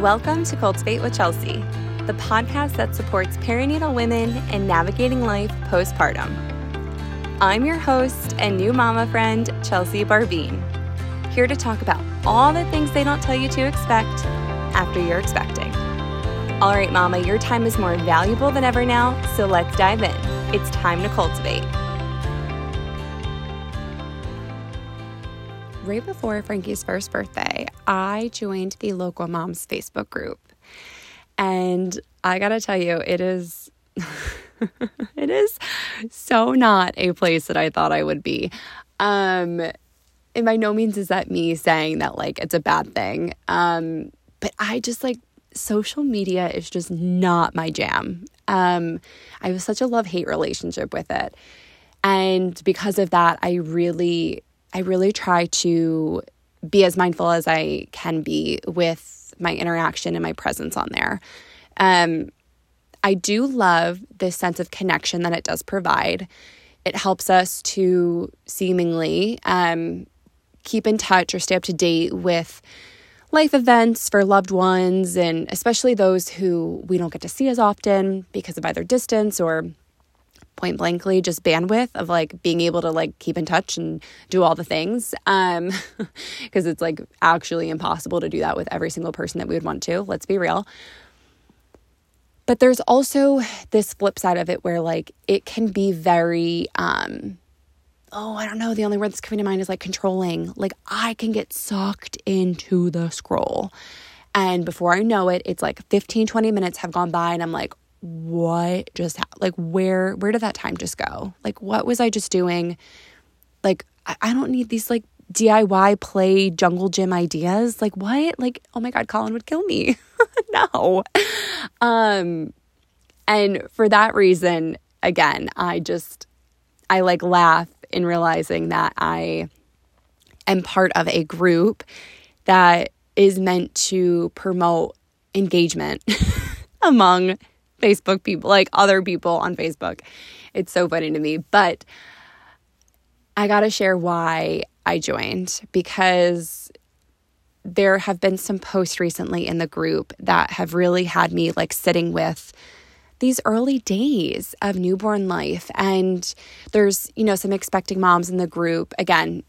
Welcome to Cultivate with Chelsea, the podcast that supports perinatal women in navigating life postpartum. I'm your host and new mama friend, Chelsea Barbine, here to talk about all the things they don't tell you to expect after you're expecting. All right, mama, your time is more valuable than ever now, so let's dive in. It's time to cultivate. Right before Frankie's first birthday, I joined the local moms Facebook group. And I got to tell you, it is it is so not a place that I thought I would be. Um and by no means is that me saying that like it's a bad thing. Um but I just like social media is just not my jam. Um I have such a love-hate relationship with it. And because of that, I really I really try to be as mindful as I can be with my interaction and my presence on there. Um, I do love this sense of connection that it does provide. It helps us to seemingly um, keep in touch or stay up to date with life events for loved ones, and especially those who we don't get to see as often because of either distance or point blankly just bandwidth of like being able to like keep in touch and do all the things um because it's like actually impossible to do that with every single person that we would want to let's be real. But there's also this flip side of it where like it can be very um oh i don't know the only word that's coming to mind is like controlling. Like i can get sucked into the scroll. And before i know it it's like 15 20 minutes have gone by and i'm like what just ha- like where where did that time just go? Like what was i just doing? Like I, I don't need these like diy play jungle gym ideas. Like what? Like oh my god colin would kill me. No. Um and for that reason again i just i like laugh in realizing that i am part of a group that is meant to promote engagement among Facebook people, like other people on Facebook. It's so funny to me. But I got to share why I joined because there have been some posts recently in the group that have really had me like sitting with these early days of newborn life. And there's, you know, some expecting moms in the group. Again,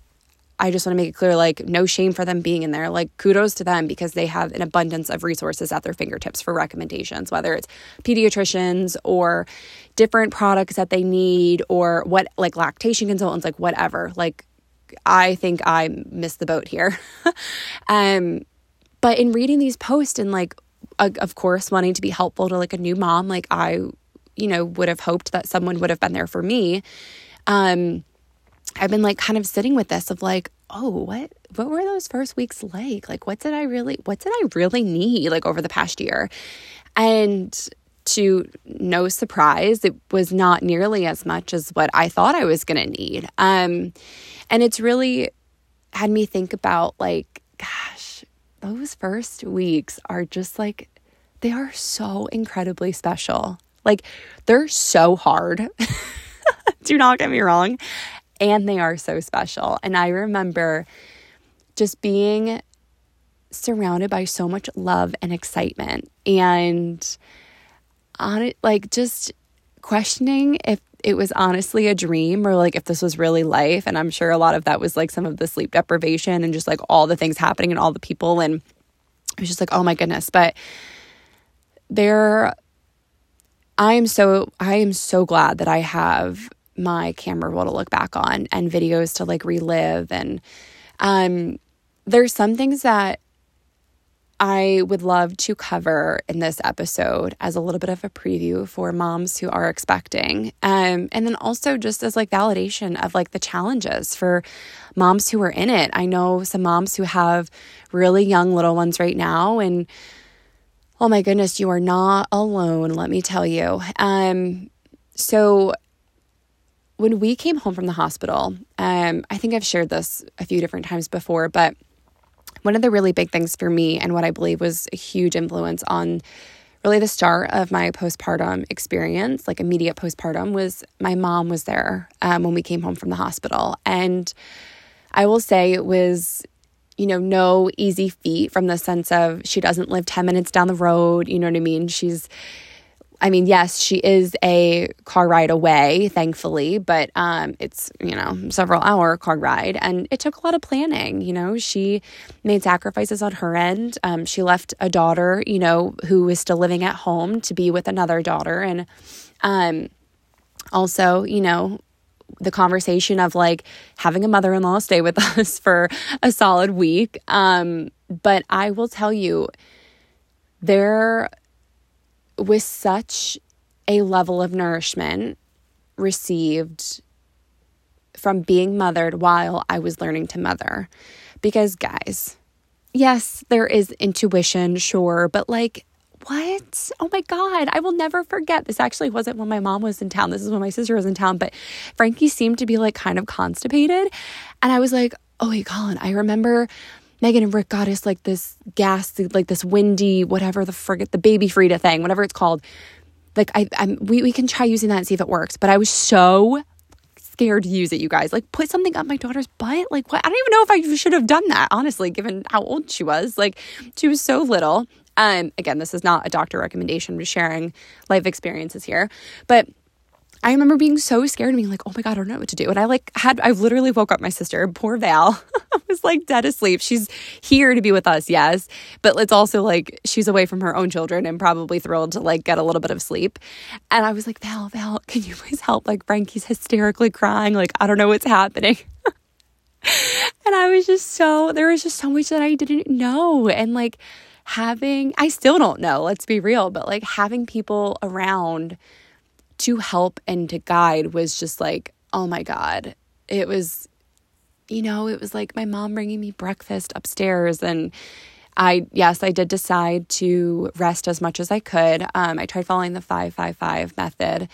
I just want to make it clear like, no shame for them being in there. Like, kudos to them because they have an abundance of resources at their fingertips for recommendations, whether it's pediatricians or different products that they need or what, like lactation consultants, like whatever. Like, I think I missed the boat here. um, but in reading these posts and like, of course, wanting to be helpful to like a new mom, like I, you know, would have hoped that someone would have been there for me. Um, I've been like kind of sitting with this of like, oh, what what were those first weeks like? Like what did I really what did I really need like over the past year? And to no surprise, it was not nearly as much as what I thought I was going to need. Um and it's really had me think about like gosh, those first weeks are just like they are so incredibly special. Like they're so hard. Do not get me wrong and they are so special. And I remember just being surrounded by so much love and excitement. And on it like just questioning if it was honestly a dream or like if this was really life. And i'm sure a lot of that was like some of the sleep deprivation and just like all the things happening and all the people. And it was just like oh my goodness. But there i am so i am so glad that i have my camera roll to look back on and videos to like relive and um there's some things that I would love to cover in this episode as a little bit of a preview for moms who are expecting. Um, and then also just as like validation of like the challenges for moms who are in it. I know some moms who have really young little ones right now and oh my goodness, you are not alone, let me tell you. Um, so when we came home from the hospital, um, I think I've shared this a few different times before, but one of the really big things for me and what I believe was a huge influence on really the start of my postpartum experience, like immediate postpartum, was my mom was there um, when we came home from the hospital. And I will say it was you know, no easy feat from the sense of she doesn't live 10 minutes down the road. You know what I mean? She's, I mean, yes, she is a car ride away, thankfully, but um, it's, you know, several hour car ride. And it took a lot of planning. You know, she made sacrifices on her end. Um, she left a daughter, you know, who is still living at home to be with another daughter. And um, also, you know, the conversation of like having a mother in law stay with us for a solid week. Um, but I will tell you, there was such a level of nourishment received from being mothered while I was learning to mother. Because, guys, yes, there is intuition, sure, but like, what? Oh my God, I will never forget. This actually wasn't when my mom was in town. This is when my sister was in town, but Frankie seemed to be like kind of constipated. And I was like, oh, wait, Colin, I remember Megan and Rick got us like this gas, like this Windi, whatever the frigate, the baby Frida thing, whatever it's called. Like I, I'm, we we can try using that and see if it works. But I was so scared to use it, you guys. Like put something up my daughter's butt. Like what? I don't even know if I should have done that, honestly, given how old she was. Like she was so little. Um, again, this is not a doctor recommendation. I'm just sharing life experiences here, but I remember being so scared and being like, oh my God, I don't know what to do. And I like had, I literally woke up my sister, poor Val, was like dead asleep. She's here to be with us, yes. But it's also like she's away from her own children and probably thrilled to like get a little bit of sleep. And I was like, Val, Val, can you please help? Like Frankie's hysterically crying. Like, I don't know what's happening. and I was just so, there was just so much that I didn't know. And like having, I still don't know, let's be real, but like having people around to help and to guide was just like, oh my God. It was, you know, it was like my mom bringing me breakfast upstairs. And I, yes, I did decide to rest as much as I could. Um, I tried following the 555 method.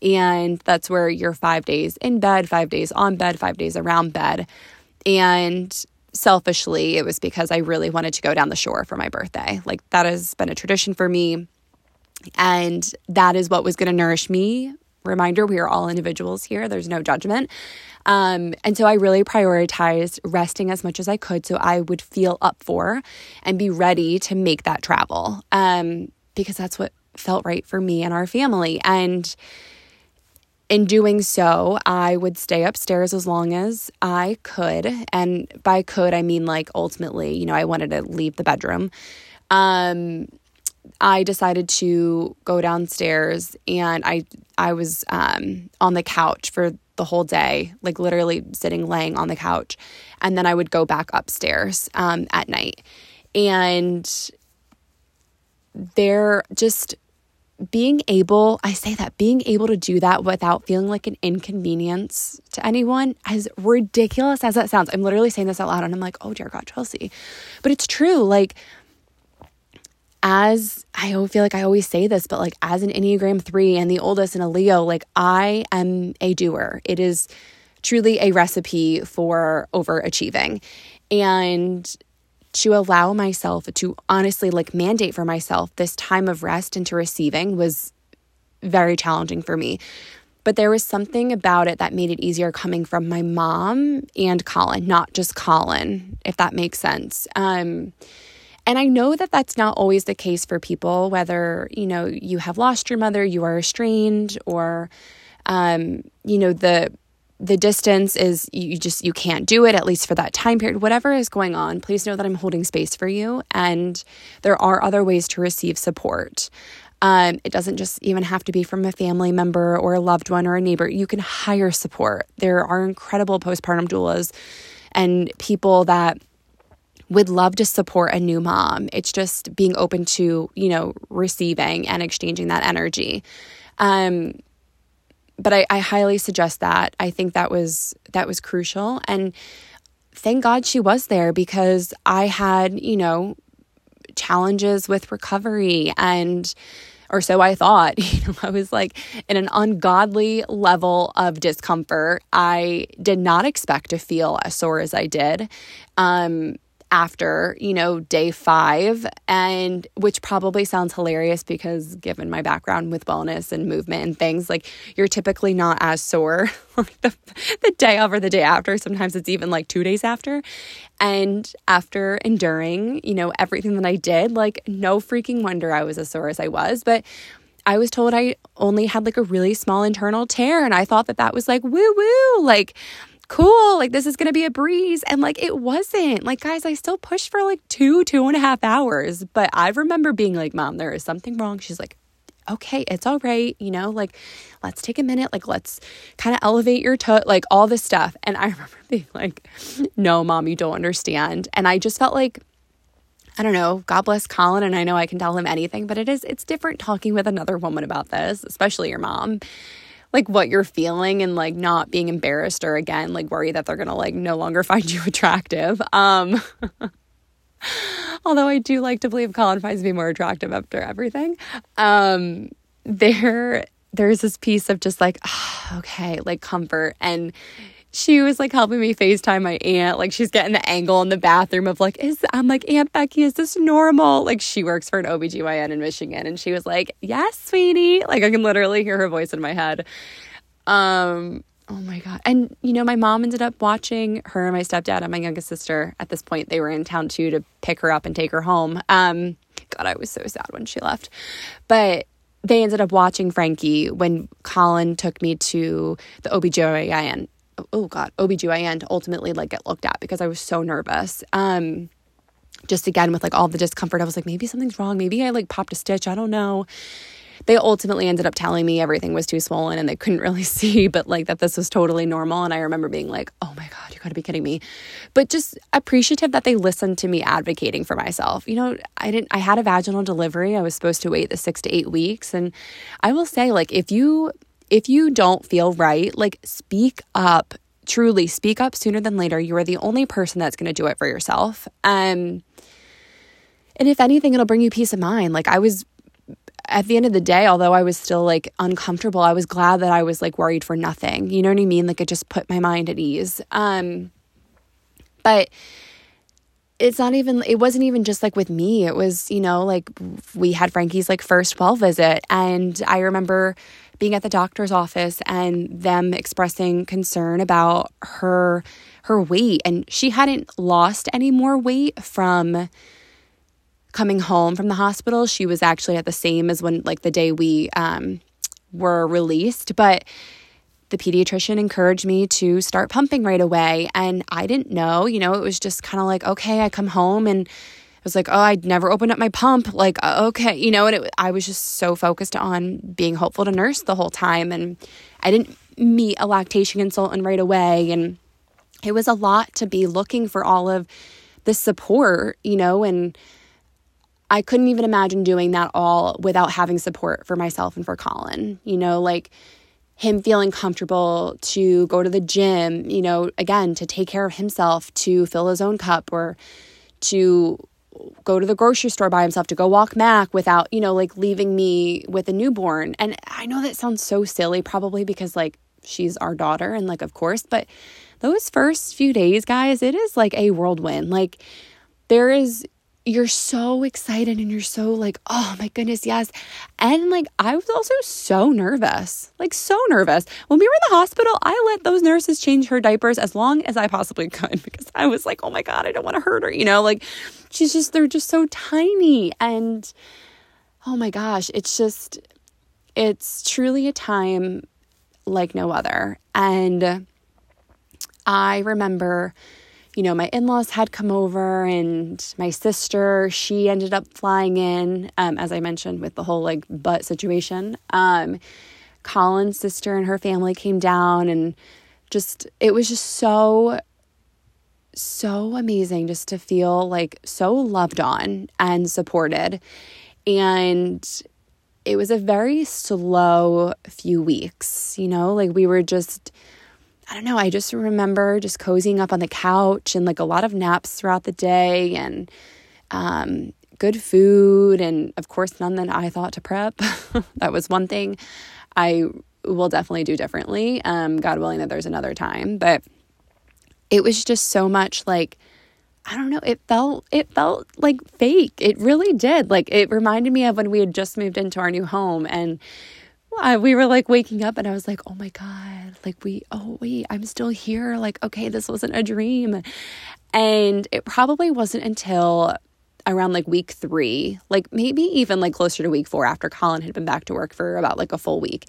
And that's where you're five days in bed, five days on bed, five days around bed. And selfishly, it was because I really wanted to go down the shore for my birthday. Like that has been a tradition for me. And that is what was going to nourish me. Reminder, we are all individuals here, there's no judgment. Um, and so I really prioritized resting as much as I could so I would feel up for and be ready to make that travel um, because that's what felt right for me and our family. And in doing so, I would stay upstairs as long as I could. And by could, I mean like ultimately, you know, I wanted to leave the bedroom. Um, I decided to go downstairs and I I was um, on the couch for the whole day, like literally sitting laying on the couch, and then I would go back upstairs um, at night, and they're just being able i say that being able to do that without feeling like an inconvenience to anyone as ridiculous as that sounds i'm literally saying this out loud and i'm like oh dear god chelsea. But it's true like as I feel like I always say this, but like as an Enneagram 3 and the oldest and a Leo, like I am a doer. It is truly a recipe for overachieving. And to allow myself to honestly like mandate for myself this time of rest into receiving was very challenging for me. But there was something about it that made it easier coming from my mom and Colin, not just Colin, if that makes sense. Um, and I know that that's not always the case for people, whether, you know, you have lost your mother, you are estranged, or, um, you know, the, the distance is you just you can't do it at least for that time period. Whatever is going on please know that i'm holding space for you and there are other ways to receive support. Um, it doesn't just even have to be from a family member or a loved one or a neighbor. You can hire support. There are incredible postpartum doulas and people that would love to support a new mom. It's just being open to, you know, receiving and exchanging that energy. Um, but I, I highly suggest that. I think that was that was crucial. And thank God she was there because I had, you know, challenges with recovery and or so I thought. You know, I was like in an ungodly level of discomfort. I did not expect to feel as sore as I did. Um, after, you know, day five, and which probably sounds hilarious because given my background with wellness and movement and things, like you're typically not as sore the, the day of or the day after. Sometimes it's even like two days after. And after enduring, you know, everything that I did, like no freaking wonder I was as sore as I was. But I was told I only had like a really small internal tear, and I thought that that was like woo woo, like cool, like this is gonna be a breeze. And like it wasn't. Like, guys, I still pushed for like two, two and a half hours. But I remember being like, Mom, there is something wrong. She's like, okay, it's all right, you know, like let's take a minute, like let's kind of elevate your toe, like all this stuff. And I remember being like, no, mom, you don't understand. And I just felt like, I don't know, God bless Colin, and I know I can tell him anything, but it is, it's different talking with another woman about this, especially your mom like what you're feeling and like not being embarrassed or again like worry that they're gonna like no longer find you attractive. Um although i do like to believe colin finds me more attractive after everything. Um there there's this piece of just like oh, okay like comfort. And she was like helping me FaceTime my aunt. Like she's getting the angle in the bathroom of like, is I'm like, Aunt Becky, is this normal? Like she works for an OBGYN in Michigan. And she was like, Yes, sweetie. Like I can literally hear her voice in my head. Um, oh my God. And you know, my mom ended up watching her and my stepdad and my youngest sister at this point. They were in town too to pick her up and take her home. Um, God, I was so sad when she left. But they ended up watching Frankie when Colin took me to the OBGYN oh god OBGYN to ultimately like get looked at because I was so nervous. Um just again with like all the discomfort I was like maybe something's wrong maybe I like popped a stitch I don't know. They ultimately ended up telling me everything was too swollen and they couldn't really see but like that this was totally normal and I remember being like oh my god you got to be kidding me. But just appreciative that they listened to me advocating for myself. You know, I didn't I had a vaginal delivery. I was supposed to wait the 6 to 8 weeks and I will say like if you if you don't feel right, like speak up. Truly speak up sooner than later. You are the only person that's going to do it for yourself. Um and if anything it'll bring you peace of mind. Like I was at the end of the day, although I was still like uncomfortable, I was glad that I was like worried for nothing. You know what I mean? Like it just put my mind at ease. Um but it's not even it wasn't even just like with me it was you know like we had frankie's like first well visit and i remember being at the doctor's office and them expressing concern about her her weight. And she hadn't lost any more weight from coming home from the hospital. She was actually at the same as when like the day we um, were released. But the pediatrician encouraged me to start pumping right away. And i didn't know you know it was just kind of like okay i come home and was like, oh, I'd never opened up my pump. Like, uh, okay, you know, and it, I was just so focused on being hopeful to nurse the whole time. And I didn't meet a lactation consultant right away. And it was a lot to be looking for all of the support, you know, and I couldn't even imagine doing that all without having support for myself and for Colin, you know, like him feeling comfortable to go to the gym, you know, again, to take care of himself, to fill his own cup or to go to the grocery store by himself, to go walk Mac without, you know, like leaving me with a newborn. And I know that sounds so silly, probably because like she's our daughter and like, of course, but those first few days, guys, it is like a whirlwind. Like, there is you're so excited and you're so like, oh my goodness, yes. And like, I was also so nervous, like, so nervous. When we were in the hospital, I let those nurses change her diapers as long as I possibly could because I was like, oh my God, I don't want to hurt her. You know, like, she's just, they're just so tiny. And oh my gosh, it's just, it's truly a time like no other. And I remember you know, my in laws had come over and my sister, she ended up flying in, um, as I mentioned, with the whole like butt situation. Um, Colin's sister and her family came down and just, it was just so, so amazing just to feel like so loved on and supported. And it was a very slow few weeks, you know, like we were just, I don't know, I just remember just cozying up on the couch and like a lot of naps throughout the day and um, good food. And of course, none that I thought to prep. that was one thing I will definitely do differently. Um, God willing that there's another time. But it was just so much like I don't know, it felt it felt like fake. It really did. Like it reminded me of when we had just moved into our new home and I, we were like waking up and I was like, "Oh my god, like we oh wait, I'm still here. Like okay, this wasn't a dream." And it probably wasn't until around like week 3, like maybe even like closer to week 4 after Colin had been back to work for about like a full week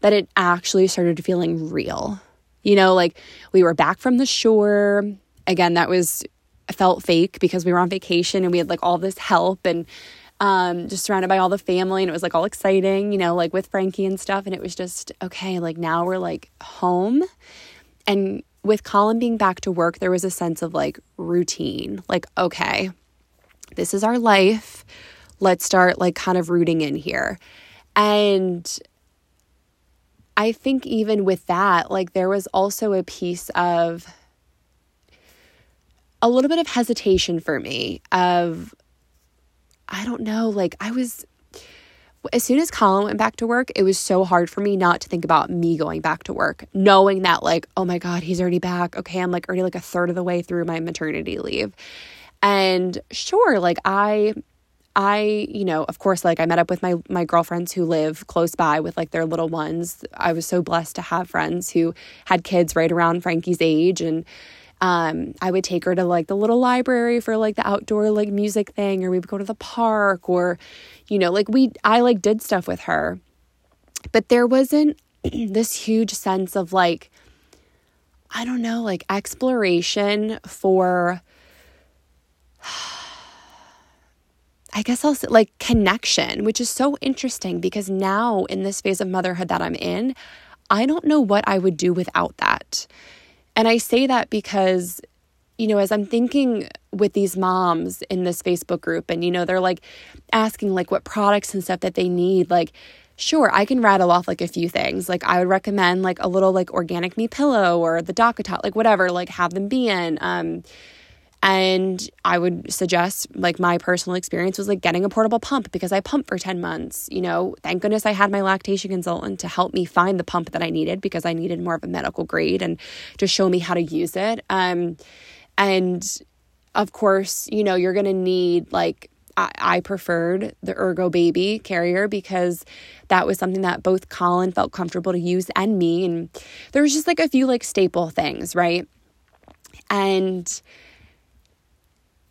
that it actually started feeling real. You know, like we were back from the shore. Again, that was felt fake because we were on vacation and we had like all this help and um, just surrounded by all the family and it was like all exciting, you know, like with Frankie and stuff. And it was just, okay, like now we're like home. And with Colin being back to work, there was a sense of like routine, like, okay, this is our life. Let's start like kind of rooting in here. And I think even with that, like there was also a piece of a little bit of hesitation for me of I don't know, like I was as soon as Colin went back to work, it was so hard for me not to think about me going back to work, knowing that like, oh my God, he's already back. Okay, I'm like already like a third of the way through my maternity leave. And sure, like I I, you know, of course, like I met up with my my girlfriends who live close by with like their little ones. I was so blessed to have friends who had kids right around Frankie's age and um, I would take her to like the little library for like the outdoor like music thing, or we would go to the park, or, you know, like we, I like did stuff with her. But there wasn't this huge sense of like, I don't know, like exploration for, I guess I'll say like connection, which is so interesting because now in this phase of motherhood that I'm in, I don't know what I would do without that. And I say that because, you know, as I'm thinking with these moms in this Facebook group, and, you know, they're like asking like what products and stuff that they need, like, sure, I can rattle off like a few things. Like, I would recommend like a little like organic me pillow or the DockATot, like whatever, like have them be in. Um, and I would suggest, like, my personal experience was like getting a portable pump because I pumped for 10 months. You know, thank goodness I had my lactation consultant to help me find the pump that I needed because I needed more of a medical grade and to show me how to use it. Um, and of course, you know, you're going to need like, I, I preferred the Ergo Baby carrier because that was something that both Colin felt comfortable to use and me. And there was just like a few like staple things, right? And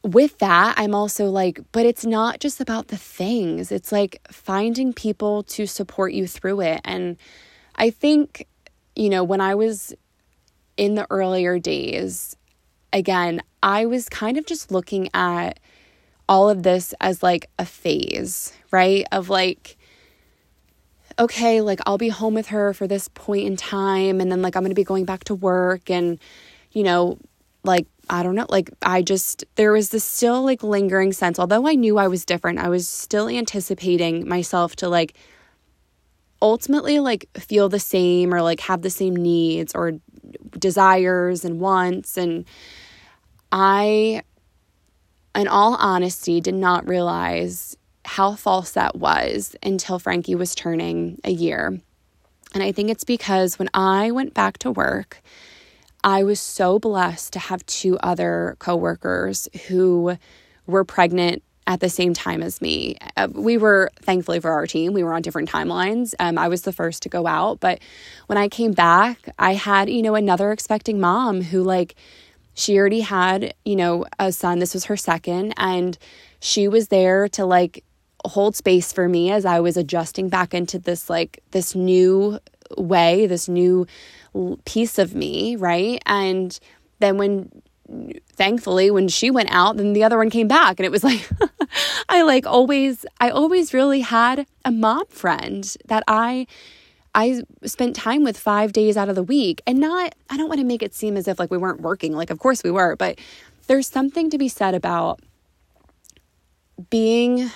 with that, I'm also like, but it's not just about the things. It's like finding people to support you through it. And I think, you know, when I was in the earlier days, again, I was kind of just looking at all of this as like a phase, right? Of like, okay, like I'll be home with her for this point in time, and then like I'm gonna be going back to work, and, you know, like I don't know, like I just, there was this still like lingering sense. Although I knew I was different, I was still anticipating myself to like ultimately like feel the same or like have the same needs or desires and wants. And I, in all honesty, did not realize how false that was until Frankie was turning a year. And I think it's because when I went back to work, I was so blessed to have two other coworkers who were pregnant at the same time as me. Uh, we were, thankfully for our team, we were on different timelines. Um, I was the first to go out. But when I came back, I had, you know, another expecting mom who, like, she already had, you know, a son. This was her second. And she was there to, like, hold space for me as I was adjusting back into this, like, this new way, this new piece of me, right? And then when thankfully when she went out then the other one came back. And it was like I like always I always really had a mom friend that I I spent time with 5 days out of the week. And not I don't want to make it seem as if like we weren't working. Like of course we were. But there's something to be said about being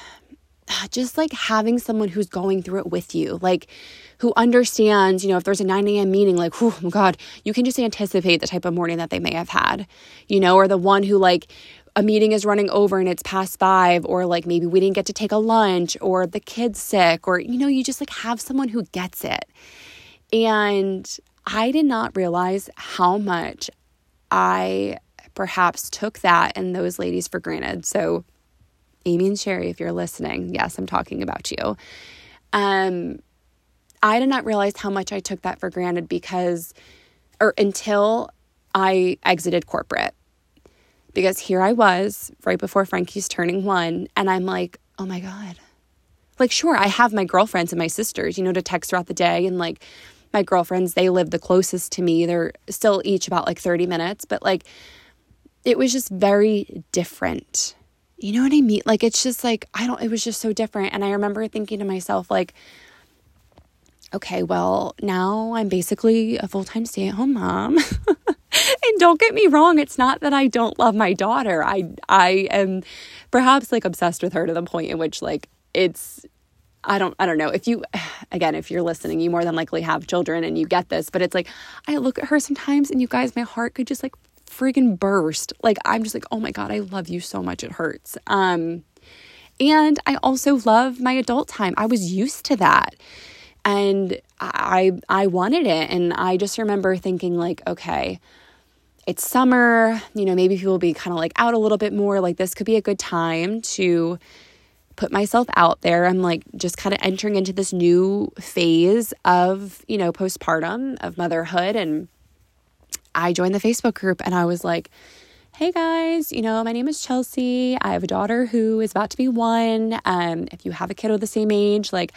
just like having someone who's going through it with you, like who understands, you know, if there's a 9 a.m. meeting, like, oh my God, you can just anticipate the type of morning that they may have had, you know, or the one who like a meeting is running over and it's past five, or like maybe we didn't get to take a lunch, or the kid's sick, or, you know, you just like have someone who gets it. And I did not realize how much I perhaps took that and those ladies for granted. So, Amy and Sherry, if you're listening, yes, I'm talking about you. Um, I did not realize how much I took that for granted because, or until I exited corporate. Because here I was right before Frankie's turning one, and I'm like, oh my God. Like, sure, I have my girlfriends and my sisters, you know, to text throughout the day. And like, my girlfriends, they live the closest to me. They're still each about like 30 minutes, but like, it was just very different. You know what I mean? Like, it's just like, I don't, it was just so different. And I remember thinking to myself, like, okay, well, now I'm basically a full time stay at home mom. and don't get me wrong, it's not that I don't love my daughter. I I am perhaps like obsessed with her to the point in which like it's I don't I don't know. If you again, if you're listening, you more than likely have children and you get this, but it's like I look at her sometimes and you guys my heart could just like freaking burst. Like I'm just like, "Oh my god, I love you so much it hurts." Um and I also love my adult time. I was used to that and I I wanted it and I just remember thinking like okay it's summer you know maybe people will be kind of like out a little bit more like this could be a good time to put myself out there I'm like just kind of entering into this new phase of you know postpartum of motherhood and I joined the Facebook group and I was like hey guys, you know, my name is Chelsea. I have a daughter who is about to be one. Um, if you have a kid of the same age, like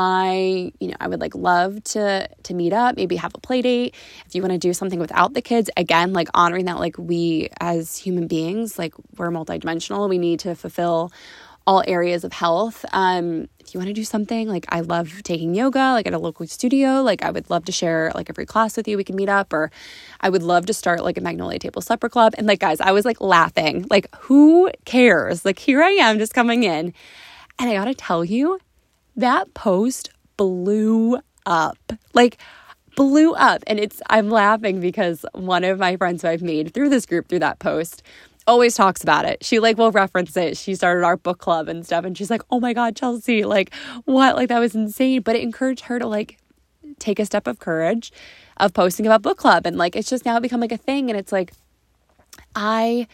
I, you know, I would like love to to meet up, maybe have a play date. If you want to do something without the kids, again, like honoring that like we as human beings, like we're multidimensional, we need to fulfill all areas of health. Um, if you want to do something, like I love taking yoga, like at a local studio, like I would love to share like every class with you. We can meet up, or I would love to start like a Magnolia Table Supper Club. And like, guys, I was like laughing, like, who cares? Like, here I am just coming in. And I gotta tell you, that post blew up. Like, blew up. And it's, I'm laughing because one of my friends who I've made through this group, through that post, always talks about it. She like will reference it. She started our book club and stuff. And she's like, oh my God, Chelsea, like, what? Like, that was insane. But it encouraged her to like take a step of courage of posting about book club. And like, it's just now become like a thing. And it's like, I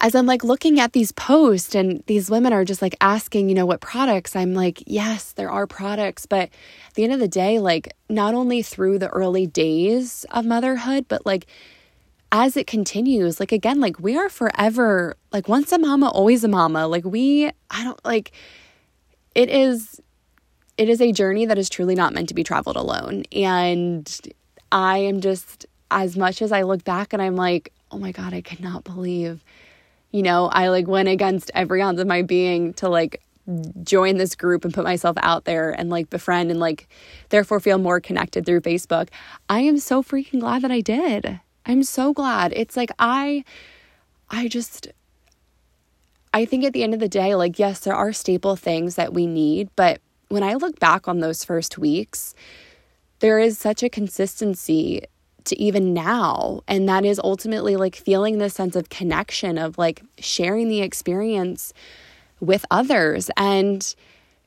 as I'm like looking at these posts and these women are just like asking, you know, what products, I'm like, yes, there are products. But at the end of the day, like, not only through the early days of motherhood, but like as it continues, like, again, like, we are forever, like, once a mama, always a mama. Like, we, I don't like, it is, it is a journey that is truly not meant to be traveled alone. And I am just, as much as I look back and I'm like, oh my God, I cannot believe you know, I like went against every ounce of my being to like join this group and put myself out there and like befriend and like therefore feel more connected through Facebook. I am so freaking glad that I did. I'm so glad. It's like I I just I think at the end of the day like yes, there are staple things that we need, but when I look back on those first weeks, there is such a consistency to even now. And that is ultimately like feeling this sense of connection, of like sharing the experience with others. And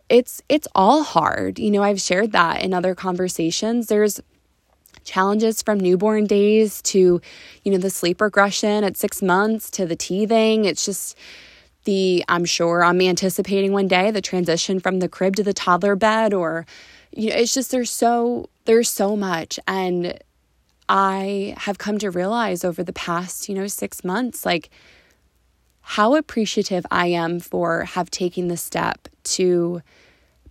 it's it's all hard. You know, I've shared that in other conversations. There's challenges from newborn days to, you know, the sleep regression at six months to the teething. It's just the, I'm sure I'm anticipating one day the transition from the crib to the toddler bed or, you know, it's just there's so, there's so much. And I have come to realize over the past, you know, six months, like how appreciative I am for have taken the step to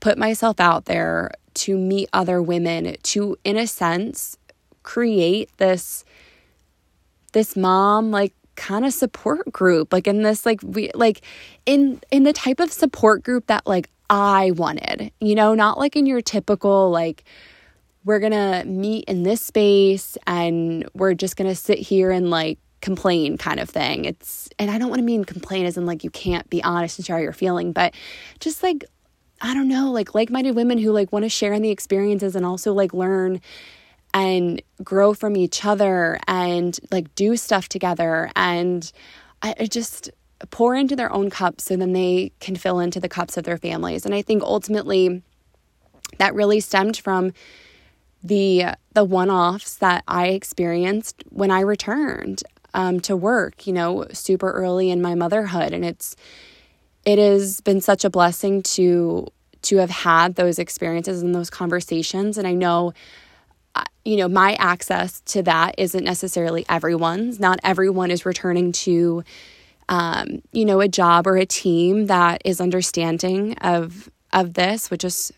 put myself out there, to meet other women, to, in a sense, create this this mom like kind of support group like in this like we like in in the type of support group that like I wanted you know not like in your typical like we're to meet in this space and we're just to sit here and like complain kind of thing. It's, and I don't want to mean complain as in like you can't be honest and share your feeling, but just like, I don't know, like like minded women who like want to share in the experiences and also like learn and grow from each other and like do stuff together. And I, I just, pour into their own cups so then they can fill into the cups of their families. And I think ultimately that really stemmed from the the one-offs that I experienced when I returned. um, to work, you know, super early in my motherhood. And it's, it has been such a blessing to to have had those experiences and those conversations and i know uh, you know my access to that isn't necessarily everyone's not everyone is returning to um, you know a job or a team that is understanding of of this which is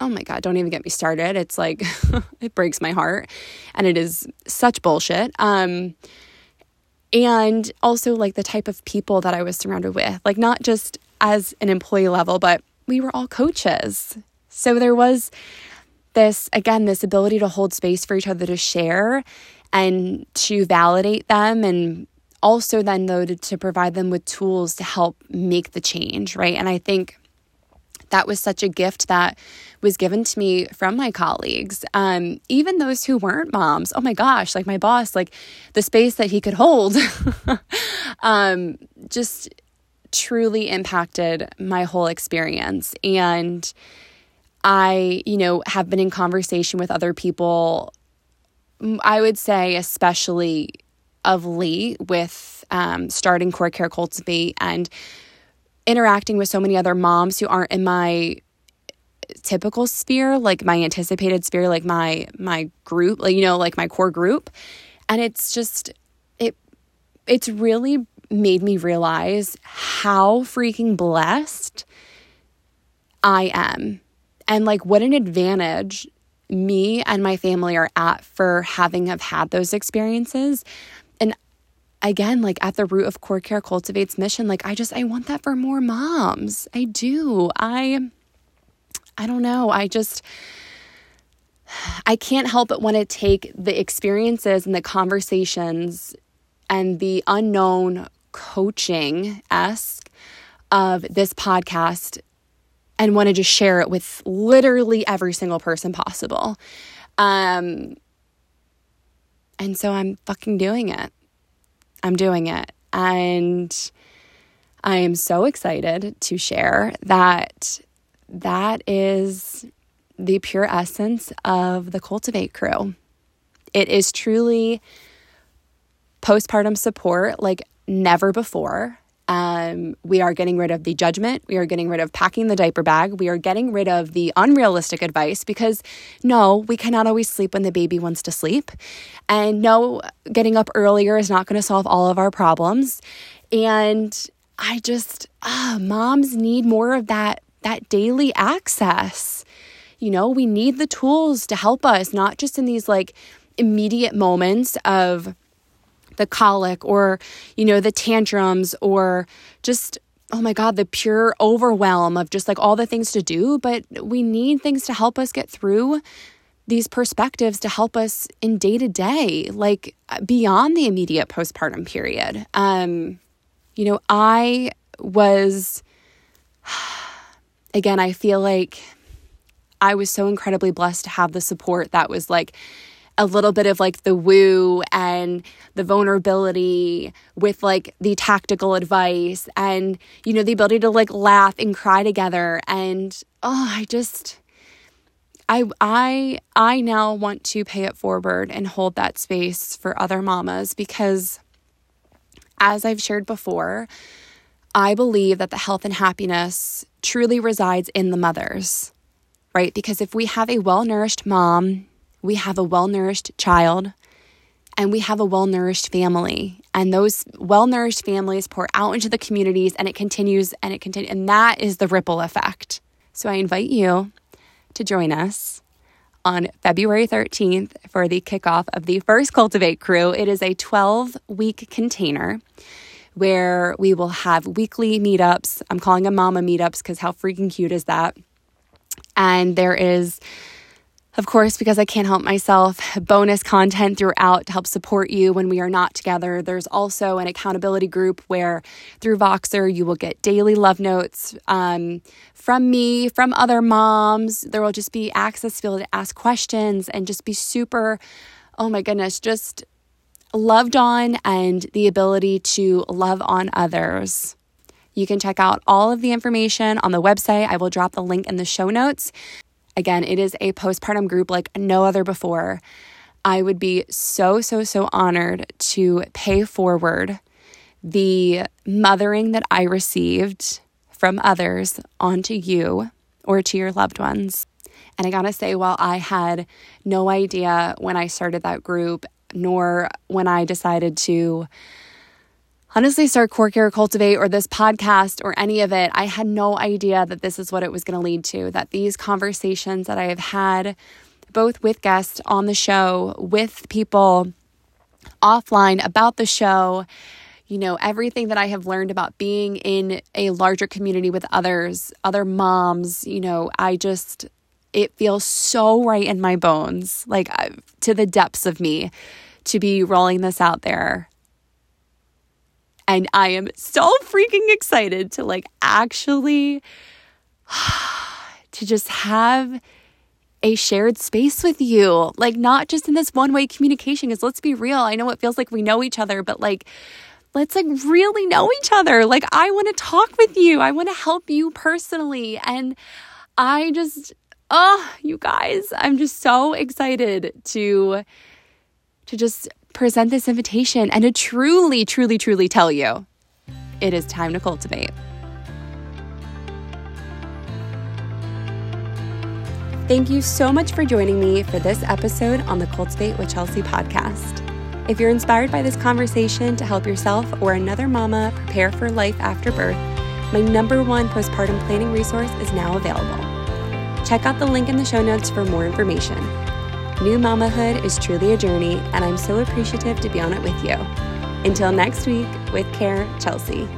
oh my god don't even get me started. It's like it breaks my heart. And it is such bullshit. Um and also like the type of people that I was surrounded with like not just as an employee level but we were all coaches. So there was this, again, this ability to hold space for each other to share and to validate them and also then though to, to, provide them with tools to help make the change right? And i think that was such a gift that was given to me from my colleagues um, even those who weren't moms oh my gosh like my boss like the space that he could hold um, just truly impacted my whole experience. And I, you know, have been in conversation with other people, I would say, especially of late, with um, starting Core Care Cultivate and interacting with so many other moms who aren't in my typical sphere like my anticipated sphere like my my group like you know like my core group and it's just it it's really made me realize how freaking blessed I am. And like what an advantage me and my family are at for having have had those experiences. Again, like at the root of Core Care Cultivates mission, like I just I want that for more moms. I do. I I don't know. I just I can't help but want to take the experiences and the conversations and the unknown coaching esque of this podcast and want to just share it with literally every single person possible. Um, and so I'm fucking doing it. I'm doing it. And I am so excited to share that that is the pure essence of the Cultivate crew. It is truly postpartum support like never before. Um, we are getting rid of the judgment. We are getting rid of packing the diaper bag. We are getting rid of the unrealistic advice because no, we cannot always sleep when the baby wants to sleep. And no, getting up earlier is not going to solve all of our problems. And I just, ah, moms need more of that, that daily access. You know, we need the tools to help us, not just in these like immediate moments of, the colic or, you know, the tantrums or just oh my God, the pure overwhelm of just like all the things to do. But we need things to help us get through these perspectives to help us in day to day, like beyond the immediate postpartum period. Um, you know, I was, again, I feel like I was so incredibly blessed to have the support that was like, a little bit of like the woo and the vulnerability with like the tactical advice and you know the ability to like laugh and cry together. And oh I just I I I now want to pay it forward and hold that space for other mamas because as I've shared before I believe that the health and happiness truly resides in the mothers right? Because if we have a well-nourished mom we have a well nourished child and we have a well nourished family. And those well nourished families pour out into the communities and it continues and it continues. And that is the ripple effect. So I invite you to join us on February 13th for the kickoff of the first Cultivate Crew. It is a 12 week container where we will have weekly meetups. I'm calling them mama meetups because how freaking cute is that? And there is of course, because I can't help myself, bonus content throughout to help support you when we are not together. There's also an accountability group where through Voxer you will get daily love notes um, from me, from other moms. There will just be access to be able to ask questions and just be super, oh my goodness, just loved on and the ability to love on others. You can check out all of the information on the website. I will drop the link in the show notes. Again, it is a postpartum group like no other before. I would be so, so, so honored to pay forward the mothering that I received from others onto you or to your loved ones. And I gotta say, while I had no idea when I started that group, nor when I decided to honestly start Core Care Cultivate or this podcast or any of it, I had no idea that this is what it was gonna lead to, that these conversations that I have had both with guests on the show, with people offline about the show, you know, everything that I have learned about being in a larger community with others, other moms, you know, I just, it feels so right in my bones, like uh, to the depths of me to be rolling this out there. And I am so freaking excited to like actually to just have a shared space with you. Like not just in this one-way communication cuz let's be real, I know it feels like we know each other, but like let's like really know each other. Like I want to talk with you. I want to help you personally and I just oh, you guys, I'm just so excited to to just present this invitation and to truly truly truly tell you it is time to cultivate. Thank you so much for joining me for this episode on the Cultivate with Chelsea podcast. If you're inspired by this conversation to help yourself or another mama prepare for life after birth, my number one postpartum planning resource is now available. Check out the link in the show notes for more information. New mamahood is truly a journey, and I'm so appreciative to be on it with you. Until next week, with care, Chelsea.